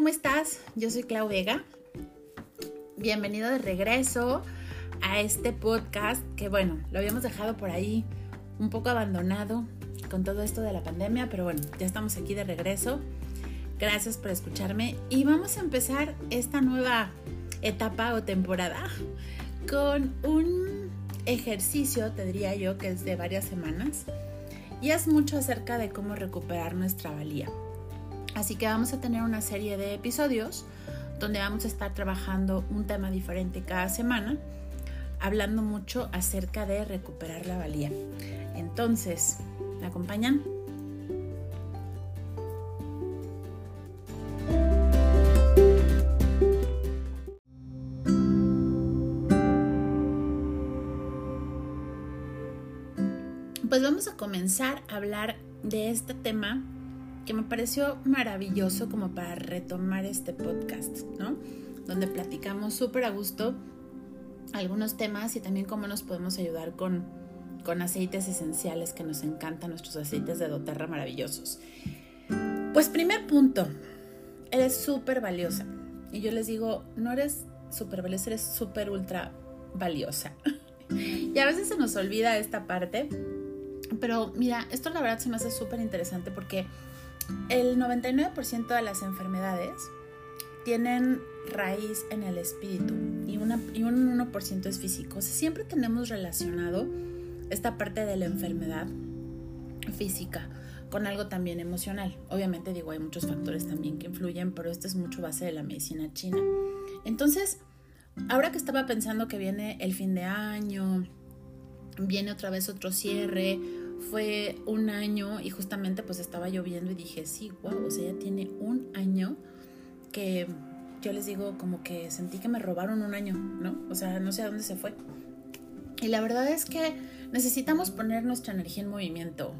¿cómo estás? Yo soy Clau Vega. Bienvenido de regreso a este podcast que bueno, lo habíamos dejado por ahí un poco abandonado con todo esto de la pandemia, pero bueno, ya estamos aquí de regreso. Gracias por escucharme y vamos a empezar esta nueva etapa o temporada con un ejercicio, te diría yo, que es de varias semanas y es mucho acerca de cómo recuperar nuestra valía. Así que vamos a tener una serie de episodios donde vamos a estar trabajando un tema diferente cada semana, hablando mucho acerca de recuperar la valía. Entonces, ¿me acompañan? Pues vamos a comenzar a hablar de este tema que me pareció maravilloso como para retomar este podcast, ¿no? Donde platicamos súper a gusto algunos temas y también cómo nos podemos ayudar con, con aceites esenciales que nos encantan, nuestros aceites de doTERRA maravillosos. Pues primer punto, eres súper valiosa. Y yo les digo, no eres súper valiosa, eres súper ultra valiosa. y a veces se nos olvida esta parte, pero mira, esto la verdad se me hace súper interesante porque el 99% de las enfermedades tienen raíz en el espíritu y, un 1% es físico. siempre tenemos relacionado esta parte de la enfermedad física con algo también emocional. Obviamente digo, hay muchos factores también que influyen, pero esto es mucho base de la medicina china. Entonces, ahora que estaba pensando que viene el fin de año, viene otra vez otro cierre, fue un año y justamente pues estaba lloviendo y dije, sí, wow, o sea, ya tiene un año que yo les digo como que sentí que me robaron un año, ¿no? O sea, no sé a dónde se fue. Y la verdad es que necesitamos poner nuestra energía en movimiento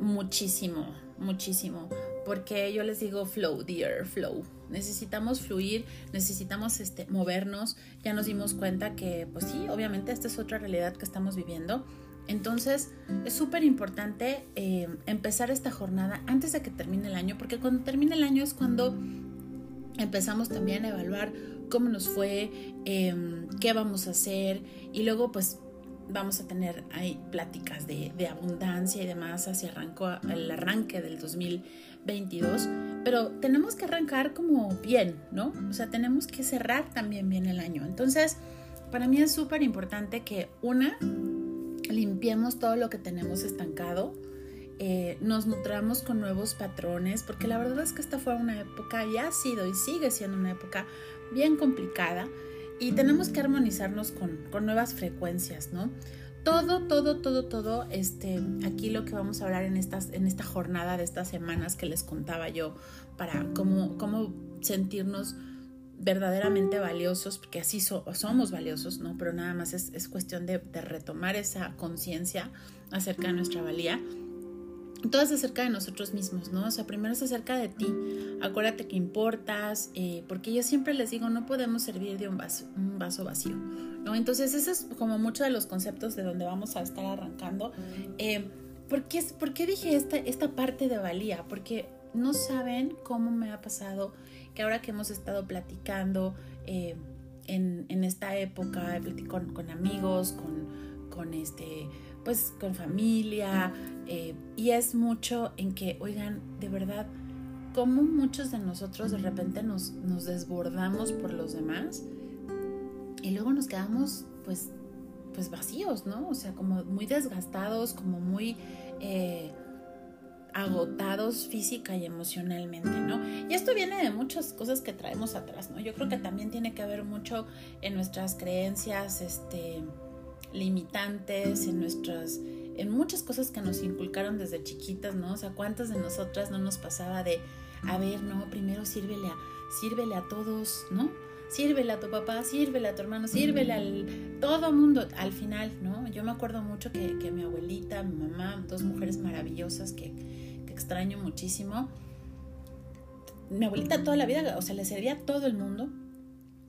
muchísimo, muchísimo, porque yo les digo flow, dear, flow. Necesitamos fluir, necesitamos este, movernos. Ya nos dimos cuenta que, pues sí, obviamente esta es otra realidad que estamos viviendo entonces es súper importante eh, empezar esta jornada antes de que termine el año, porque cuando termine el año es cuando empezamos también a evaluar cómo nos fue, em, qué vamos a hacer y luego pues vamos a tener ahí pláticas de, abundancia y demás hacia arranco, el arranque del 2022, pero tenemos que arrancar como bien, ¿no? O sea, tenemos que cerrar también bien el año. Entonces, para mí es súper importante que una, limpiemos todo lo que tenemos estancado, eh, nos nutramos con nuevos patrones, porque la verdad es que esta fue una época y ha sido y sigue siendo una época bien complicada y tenemos que armonizarnos con, nuevas frecuencias, ¿no? Todo, todo, todo, todo, este, aquí lo que vamos a hablar en, estas, en esta jornada de estas semanas que les contaba yo para cómo, cómo sentirnos verdaderamente valiosos, porque así somos valiosos, ¿no? Pero nada más es, cuestión de, retomar esa conciencia acerca de nuestra valía. Todo es acerca de nosotros mismos, ¿no? O sea, primero es acerca de ti. Acuérdate que importas, eh, porque yo siempre les digo, no podemos servir de un vaso, un vaso vacío, ¿no? Entonces, ese es como muchos de los conceptos de donde vamos a estar arrancando. Eh, ¿por, qué, ¿Por qué dije esta, esta parte de valía? Porque no saben cómo me ha pasado que ahora que hemos estado platicando eh, en, esta época, con, con amigos, con, con, este, pues, con familia, eh, y es mucho en que, oigan, de verdad, como muchos de nosotros de repente nos, nos desbordamos por los demás y luego nos quedamos, pues, pues vacíos, ¿no? O sea, como muy desgastados, como muy... Eh, agotados física y emocionalmente, ¿no? Y esto viene de muchas cosas que traemos atrás, ¿no? Yo creo que también tiene que ver mucho en nuestras creencias, este, limitantes, en nuestras, en muchas cosas que nos inculcaron desde chiquitas, ¿no? O sea, ¿cuántas de nosotras no nos pasaba de, a ver, no, primero sírvele a, sírvele a todos, ¿no? Sírvele a tu papá, sírvele a tu hermano, sírvele al todo mundo al final, ¿no? Yo me acuerdo mucho que, que mi abuelita, mi mamá, dos mujeres maravillosas que extraño muchísimo. Mi abuelita toda la vida, o sea, le servía a todo el mundo.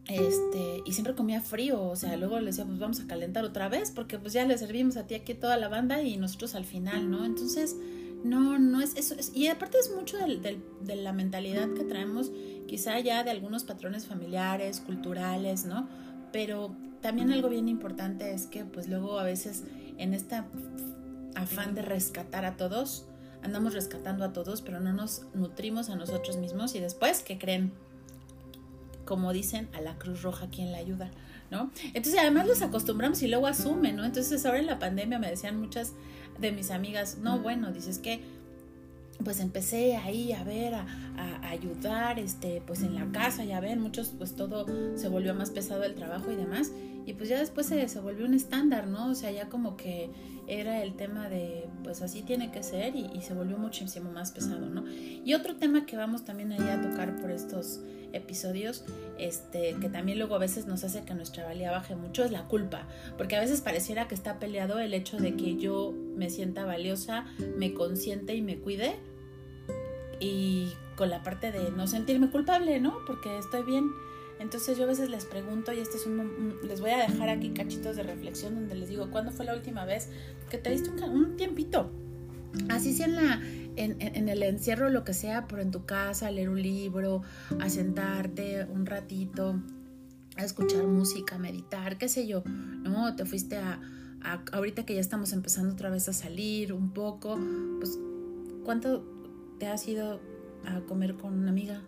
Este, y siempre comía frío, o sea, luego le decía, pues vamos a calentar otra vez, porque pues ya le servimos a ti aquí toda la banda y nosotros al final, ¿no? Entonces, No, no es eso. y aparte es mucho de la mentalidad que traemos, quizá ya de algunos patrones familiares, culturales, ¿no? Pero también algo bien importante es que pues luego a veces en esta afán de rescatar a todos, andamos rescatando a todos, pero no nos nutrimos a nosotros mismos y después, ¿qué creen? Como dicen, a la Cruz Roja quien la ayuda, ¿no? Entonces además los acostumbramos y luego asumen, ¿no? Entonces ahora en la pandemia me decían muchas de mis amigas, no, bueno, dices que pues empecé ahí a ver, a, ayudar, este, pues en la casa, ya ven, muchos, pues todo se volvió más pesado el trabajo y demás, y pues ya después se, se volvió un estándar, ¿no? O sea, ya como que era el tema de, pues así tiene que ser, y, se volvió muchísimo más pesado, ¿no? Y otro tema que vamos también a tocar por estos episodios, este, que también luego a veces nos hace que nuestra valía baje mucho, es la culpa, porque a veces pareciera que está peleado el hecho de que yo me sienta valiosa, me consiente y me cuide, y con la parte de no sentirme culpable, ¿no? Porque estoy bien. Entonces yo a veces les pregunto, y este es un, les voy a dejar aquí cachitos de reflexión donde les digo, ¿cuándo fue la última vez que te diste un, un tiempito? Así sea en, la, en, en, el encierro, lo que sea, pero en tu casa, leer un libro, a sentarte un ratito, a escuchar música, meditar, qué sé yo, ¿no? Te fuiste a, a ahorita que ya estamos empezando otra vez a salir un poco, pues, ¿cuánto te has ido a comer con una amiga,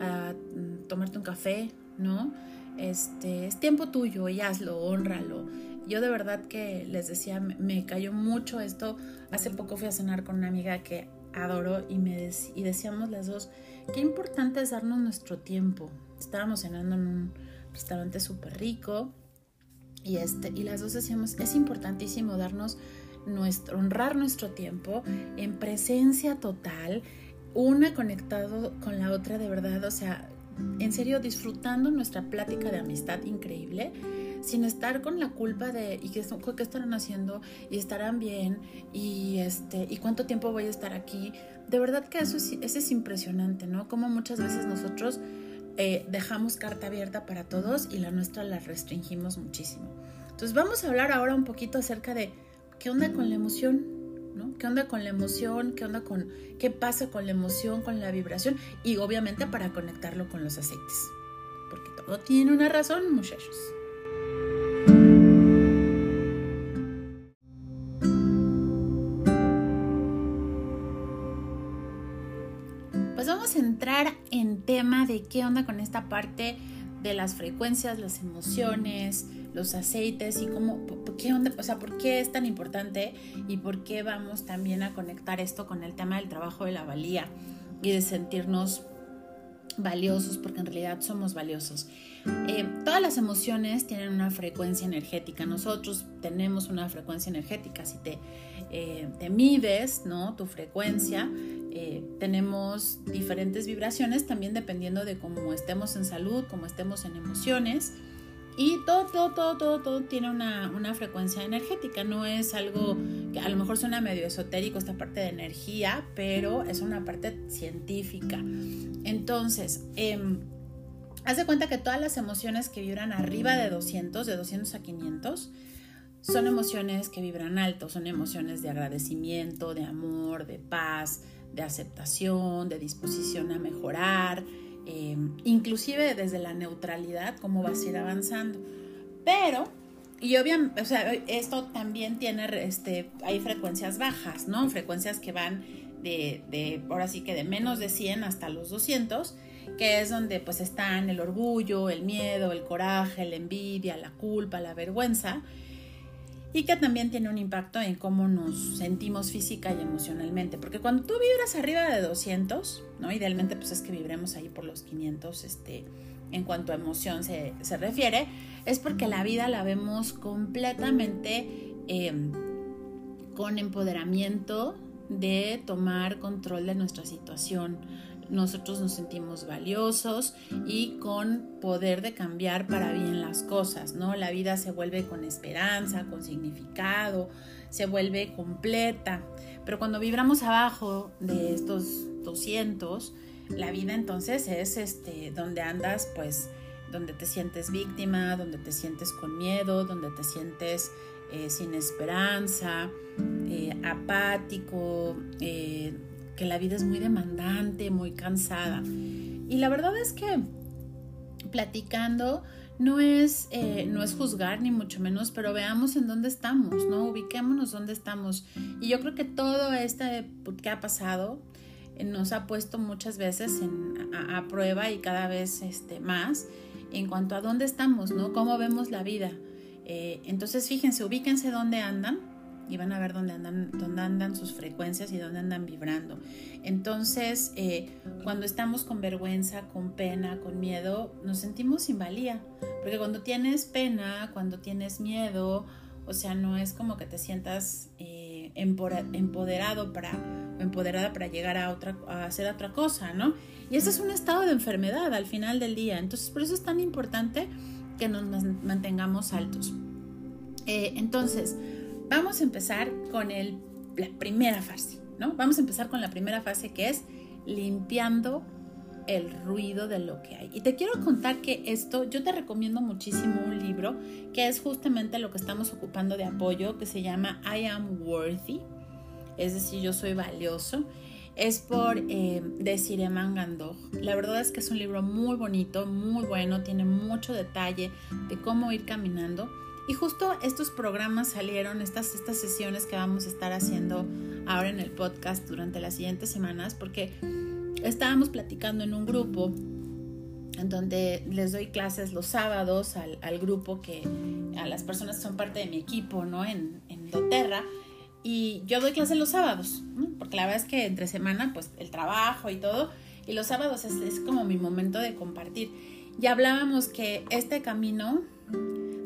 a mm, tomarte un café, ¿no? Este, es tiempo tuyo y hazlo, honralo. Yo de verdad que les decía, me, cayó mucho esto. Hace poco fui a cenar con una amiga que adoro y, me y decíamos las dos, qué importante es darnos nuestro tiempo. Estábamos cenando en un restaurante súper rico y, este, y las dos decíamos, es importantísimo darnos nuestro, honrar nuestro tiempo en presencia total, una conectado con la otra de verdad, o sea, en serio disfrutando nuestra plática de amistad increíble, sin estar con la culpa de y qué, qué estarán haciendo y estarán bien y este y cuánto tiempo voy a estar aquí. De verdad que eso es, eso es impresionante, ¿no? Como muchas veces nosotros eh, dejamos carta abierta para todos y la nuestra la restringimos muchísimo. Entonces vamos a hablar ahora un poquito acerca de ¿qué onda con la emoción? ¿Qué onda con la emoción? ¿Qué onda con qué pasa con la emoción, con la vibración? Y obviamente para conectarlo con los aceites. Porque todo tiene una razón, muchachos. Pues vamos a entrar en tema de qué onda con esta parte de las frecuencias, las emociones, los aceites y cómo, qué onda, o sea, por qué es tan importante y por qué vamos también a conectar esto con el tema del trabajo de la valía y de sentirnos valiosos, porque en realidad somos valiosos. Eh, todas las emociones tienen una frecuencia energética. Nosotros tenemos una frecuencia energética. Si te, eh, te mides, ¿no? Tu frecuencia, eh, tenemos diferentes vibraciones también dependiendo de cómo estemos en salud, cómo estemos en emociones. Y todo, todo, todo, todo, todo tiene una, frecuencia energética. No es algo que a lo mejor suena medio esotérico esta parte de energía, pero es una parte científica. Entonces, eh, haz de cuenta que todas las emociones que vibran arriba de 200, de 200 a 500, son emociones que vibran alto, son emociones de agradecimiento, de amor, de paz, de aceptación, de disposición a mejorar, Em, inclusive desde la neutralidad, cómo vas a ir avanzando. Pero, y obviamente, o sea, esto también tiene, este, hay frecuencias bajas, ¿no? Frecuencias que van de, de, ahora sí que de menos de 100 hasta los 200, que es donde pues están el orgullo, el miedo, el coraje, la envidia, la culpa, la vergüenza y que también tiene un impacto en cómo nos sentimos física y emocionalmente. Porque cuando tú vibras arriba de 200, ¿no? idealmente pues es que vibremos ahí por los 500 este, en cuanto a emoción se, refiere, es porque la vida la vemos completamente em, con empoderamiento de tomar control de nuestra situación, nosotros nos sentimos valiosos y con poder de cambiar para bien las cosas, ¿no? La vida se vuelve con esperanza, con significado, se vuelve completa. Pero cuando vibramos abajo de estos 200, la vida entonces es este donde andas pues donde te sientes víctima, donde te sientes con miedo, donde te sientes eh, sin esperanza, eh, apático, eh, que la vida es muy demandante, muy cansada. Y la verdad es que platicando no es, eh, no es juzgar ni mucho menos, pero veamos en dónde estamos, ¿no? Ubiquémonos dónde estamos. Y yo creo que todo este que ha pasado eh, nos ha puesto muchas veces a, prueba y cada vez este, más en cuanto a dónde estamos, ¿no? Cómo vemos la vida. Eh, entonces, fíjense, ubíquense dónde andan y van a ver dónde andan, dónde andan sus frecuencias y dónde andan vibrando. Entonces, eh, cuando estamos con vergüenza, con pena, con miedo, nos sentimos sin valía. Porque cuando tienes pena, cuando tienes miedo, o sea, no es como que te sientas eh, empoderado para empoderada para llegar a otra a hacer otra cosa, ¿no? Y ese es un estado de enfermedad al final del día. Entonces, por eso es tan importante que nos mantengamos altos. Eh, entonces, vamos a empezar con el, la primera fase, ¿no? Vamos a empezar con la primera fase que es limpiando el ruido de lo que hay. Y te quiero contar que esto, yo te recomiendo muchísimo un libro que es justamente lo que estamos ocupando de apoyo, que se llama I Am Worthy, es decir, yo soy valioso. Es por eh, Desiree Mangandoj. La verdad es que es un libro muy bonito, muy bueno, tiene mucho detalle de cómo ir caminando. Y justo estos programas salieron, estas, estas sesiones que vamos a estar haciendo ahora en el podcast durante las siguientes semanas, porque estábamos platicando en un grupo en donde les doy clases los sábados al, grupo que, a las personas que son parte de mi equipo, ¿no? En, en doTERRA. Y yo doy clases los sábados, porque la verdad es que entre semana, pues el trabajo y todo, y los sábados es, es como mi momento de compartir. Y hablábamos que este camino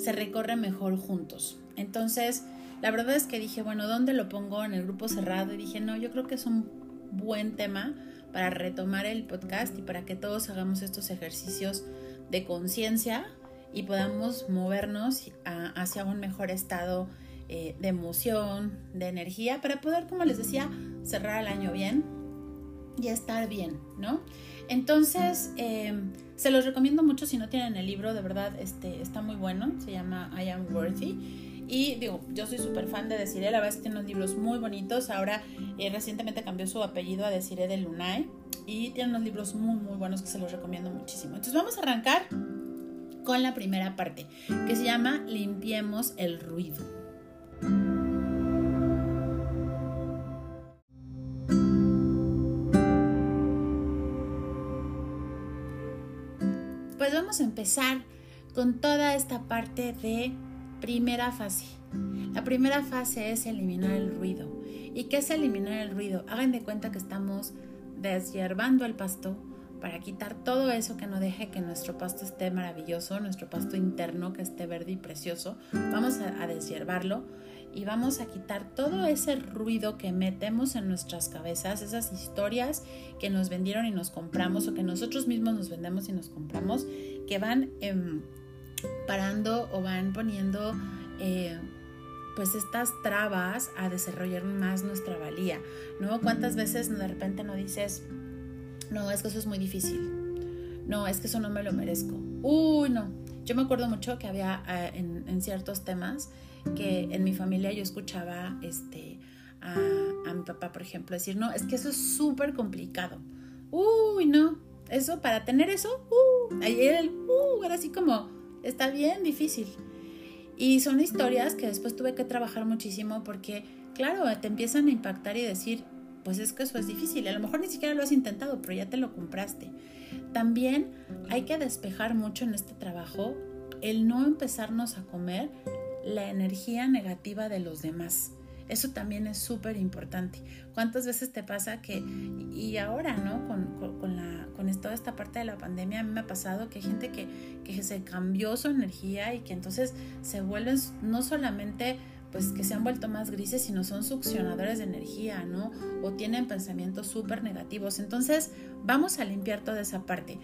se recorre mejor juntos. Entonces, la verdad es que dije, bueno, ¿dónde lo pongo en el grupo cerrado? Y dije, no, yo creo que es un buen tema para retomar el podcast y para que todos hagamos estos ejercicios de conciencia y podamos movernos hacia un mejor estado eh, de emoción, de energía, para poder, como les decía, cerrar el año bien y estar bien, ¿no? Entonces, em, se los recomiendo mucho si no tienen el libro, de verdad, este, está muy bueno, se llama I Am Worthy. Y digo, yo soy súper fan de Desiree, la verdad es que tiene unos libros muy bonitos. Ahora eh, recientemente cambió su apellido a Desiree de Lunay y tiene unos libros muy, muy buenos que se los recomiendo muchísimo. Entonces vamos a arrancar con la primera parte, que se llama Limpiemos el ruido. Vamos a empezar con toda esta parte de primera fase. La primera fase es eliminar el ruido. ¿Y qué es eliminar el ruido? Hagan de cuenta que estamos deshierbando el pasto para quitar todo eso que no deje que nuestro pasto esté maravilloso, nuestro pasto interno que esté verde y precioso. Vamos a, a y vamos a quitar todo ese ruido que metemos en nuestras cabezas, esas historias que nos vendieron y nos compramos o que nosotros mismos nos vendemos y nos compramos, que van em, parando o van poniendo eh, pues estas trabas a desarrollar más nuestra valía, ¿no? ¿Cuántas veces de repente no dices, no, es que eso es muy difícil, no, es que eso no me lo merezco, uy, no. Yo me acuerdo mucho que había eh, en ciertos temas, que en mi familia yo escuchaba este, a, mi papá, por ejemplo, decir, no, es que eso es súper complicado. Uy, no, eso, para tener eso, uh, el, uh, era así como, está bien difícil. Y son historias que después tuve que trabajar muchísimo porque, claro, te empiezan a impactar y decir, pues es que eso es difícil. A lo mejor ni siquiera lo has intentado, pero ya te lo compraste. También hay que despejar mucho en este trabajo el no empezarnos a comer la energía negativa de los demás. Eso también es súper importante. ¿Cuántas veces te pasa que, y ahora, ¿no? Con, con, la, con toda esta parte de la pandemia, a mí me ha pasado que hay gente que, que se cambió su energía y que entonces se vuelven no solamente pues que se han vuelto más grises, sino son succionadores de energía, ¿no? O tienen pensamientos súper negativos. Entonces, vamos a limpiar toda esa parte.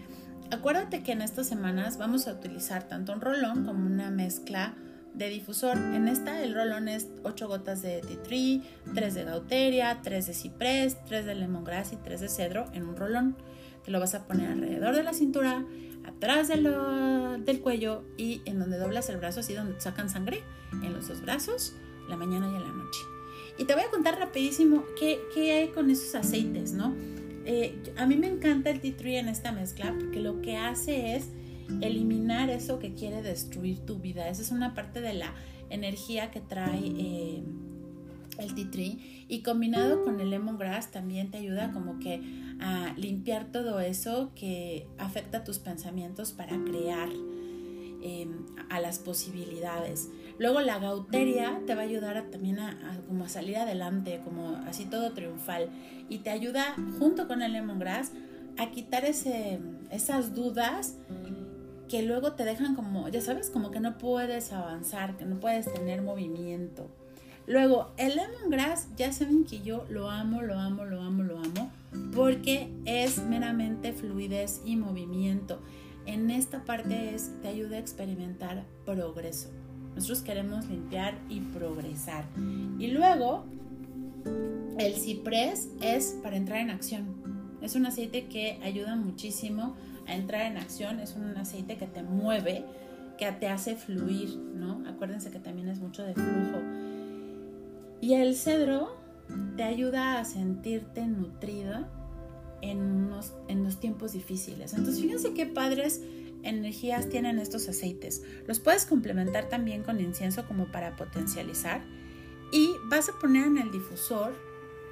Acuérdate que en estas semanas vamos a utilizar tanto un rolón como una mezcla de difusor. En esta el rolón es 8 gotas de tea tree, 3 de gauteria, 3 de ciprés, 3 de lemongrass y 3 de cedro en un rolón. Te lo vas a poner alrededor de la cintura, atrás de del cuello y en donde doblas el brazo, así donde sacan sangre, en los dos brazos, la mañana y en la noche. Y te voy a contar rapidísimo qué, qué hay con esos aceites, ¿no? Eh, a mí me encanta el tea tree en esta mezcla porque lo que hace es eliminar eso que quiere destruir tu vida. Esa es una parte de la energía que trae eh, el tea tree y combinado con el lemongrass también te ayuda como que a limpiar todo eso que afecta tus pensamientos para crear em, a las posibilidades. Luego la gauteria te va a ayudar también a, como a salir adelante, como así todo triunfal y te ayuda junto con el lemongrass a quitar ese, esas dudas que luego te dejan como, ya sabes, como que no puedes avanzar, que no puedes tener movimiento. Luego, el lemongrass, ya saben que yo lo amo, lo amo, lo amo, lo amo, porque es meramente fluidez y movimiento. En esta parte es, te ayuda a experimentar progreso. Nosotros queremos limpiar y progresar. Y luego, el ciprés es para entrar en acción. Es un aceite que ayuda muchísimo a entrar en acción. Es un aceite que te mueve, que te hace fluir, ¿no? Acuérdense que también es mucho de flujo. Y el cedro te ayuda a sentirte nutrida en, en los tiempos difíciles. Entonces, fíjense qué padres energías tienen estos aceites. Los puedes complementar también con incienso como para potencializar. Y vas a poner en el difusor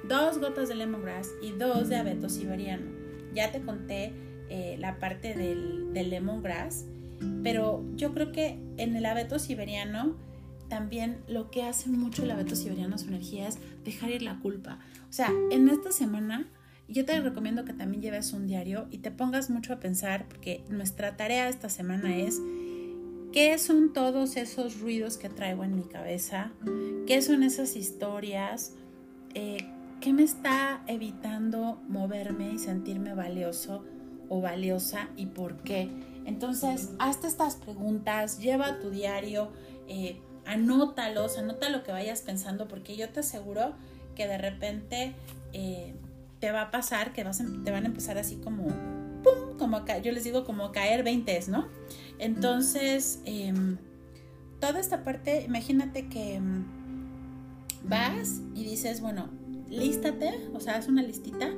dos gotas de lemongrass y dos de abeto siberiano. Ya te conté eh, la parte del, del lemongrass, pero yo creo que en el abeto siberiano también lo que hace mucho el abeto siberiano su energía es dejar ir la culpa. O sea, en esta semana yo te recomiendo que también lleves un diario y te pongas mucho a pensar porque nuestra tarea esta semana es qué son todos esos ruidos que traigo en mi cabeza, qué son esas historias, eh, qué me está evitando moverme y sentirme valioso o valiosa y por qué. Entonces, hazte estas preguntas, lleva tu diario. Eh, anótalos, anota lo que vayas pensando, porque yo te aseguro que de repente eh, te va a pasar, que vas, te van a empezar así como, ¡pum! Como yo les digo, como caer 20, ¿no? Entonces, em, toda esta parte, imagínate que em, vas y dices, bueno, lístate, o sea, haz una listita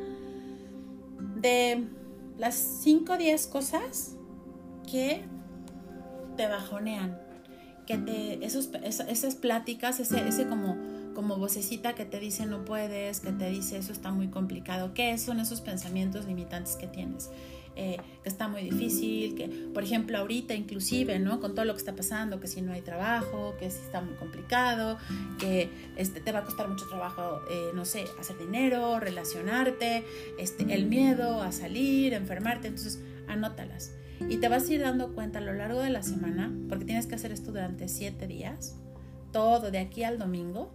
de las 5 o 10 cosas que te bajonean, que te, esas, pláticas, ese, ese como, como vocecita que te dice no puedes, que te dice eso está muy complicado, ¿qué son esos pensamientos limitantes que tienes? Eh, que está muy difícil, que por ejemplo ahorita inclusive, ¿no? Con todo lo que está pasando, que si no hay trabajo, que si está muy complicado, que este, te va a costar mucho trabajo, eh, no sé, hacer dinero, relacionarte, este, el miedo a salir, enfermarte, entonces anótalas. Y te vas a ir dando cuenta a lo largo de la semana, porque tienes que hacer esto durante siete días, todo de aquí al domingo,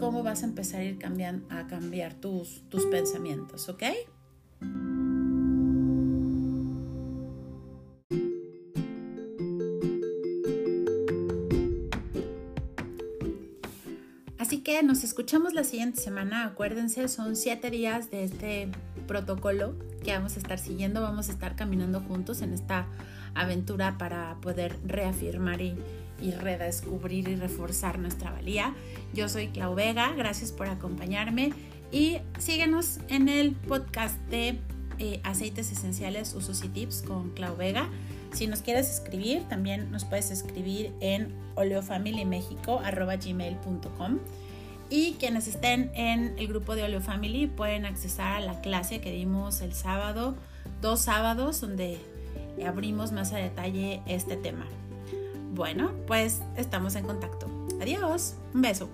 cómo vas a empezar a ir cambiando, a cambiar tus, tus pensamientos, ¿ok? Nos escuchamos la siguiente semana. Acuérdense, son siete días de este protocolo que vamos a estar siguiendo, vamos a estar caminando juntos en esta aventura para poder reafirmar y, redescubrir y reforzar nuestra valía. Yo soy Clau Vega, gracias por acompañarme y síguenos en el podcast de eh, aceites esenciales, usos y tips con Clau Vega. Si nos quieres escribir, también nos puedes escribir en oleofamilymexico.com. Y quienes estén en el grupo de Oleo Family pueden accesar a la clase que dimos el sábado, dos sábados, donde abrimos más a detalle este tema. Bueno, pues estamos en contacto. Adiós, un beso.